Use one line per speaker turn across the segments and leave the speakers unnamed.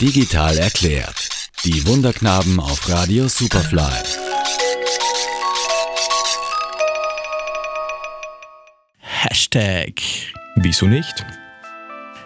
Digital erklärt. Die Wunderknaben auf Radio Superfly.
Hashtag.
Wieso nicht?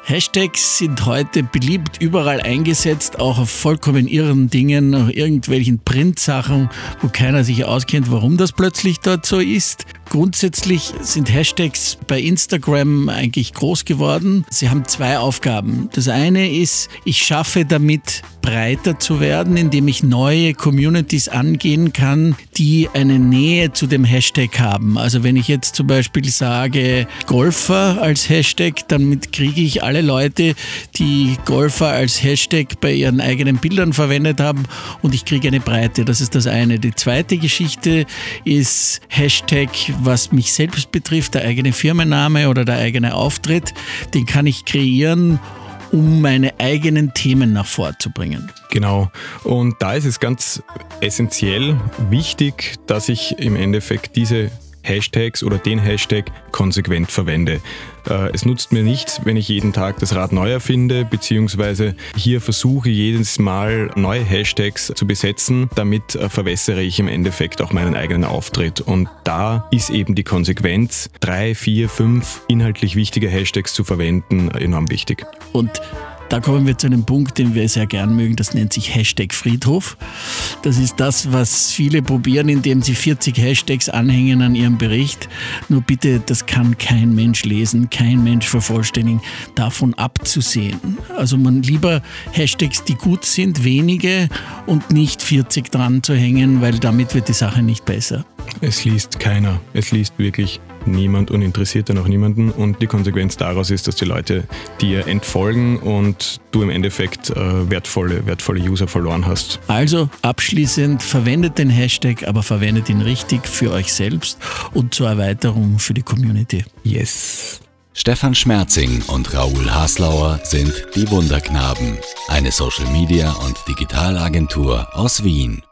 Hashtags sind heute beliebt, überall eingesetzt, auch auf vollkommen irren Dingen, auf irgendwelchen Printsachen, wo keiner sich auskennt, warum das plötzlich dort so ist. Grundsätzlich sind Hashtags bei Instagram eigentlich groß geworden. Sie haben zwei Aufgaben. Das eine ist, ich schaffe damit breiter zu werden, indem ich neue Communities angehen kann, die eine Nähe zu dem Hashtag haben. Also wenn ich jetzt zum Beispiel sage Golfer als Hashtag, damit kriege ich alle Leute, die Golfer als Hashtag bei ihren eigenen Bildern verwendet haben und ich kriege eine Breite. Das ist das eine. Die zweite Geschichte ist Hashtag was mich selbst betrifft, der eigene Firmenname oder der eigene Auftritt, den kann ich kreieren, um meine eigenen Themen nach vorzubringen.
Genau. Und da ist es ganz essentiell wichtig, dass ich im Endeffekt diese Hashtags oder den Hashtag konsequent verwende. Äh, es nutzt mir nichts, wenn ich jeden Tag das Rad neu erfinde, beziehungsweise hier versuche jedes Mal neue Hashtags zu besetzen. Damit äh, verwässere ich im Endeffekt auch meinen eigenen Auftritt. Und da ist eben die Konsequenz, drei, vier, fünf inhaltlich wichtige Hashtags zu verwenden, enorm wichtig.
Und da kommen wir zu einem Punkt, den wir sehr gern mögen, das nennt sich Hashtag Friedhof. Das ist das, was viele probieren, indem sie 40 Hashtags anhängen an ihrem Bericht. Nur bitte, das kann kein Mensch lesen, kein Mensch vervollständigen, davon abzusehen. Also man lieber Hashtags, die gut sind, wenige und nicht 40 dran zu hängen, weil damit wird die Sache nicht besser.
Es liest keiner. Es liest wirklich niemand und interessiert dann auch niemanden. Und die Konsequenz daraus ist, dass die Leute dir entfolgen und du im Endeffekt äh, wertvolle, wertvolle User verloren hast.
Also abschließend, verwendet den Hashtag, aber verwendet ihn richtig für euch selbst und zur Erweiterung für die Community.
Yes.
Stefan Schmerzing und Raoul Haslauer sind die Wunderknaben, eine Social Media und Digitalagentur aus Wien.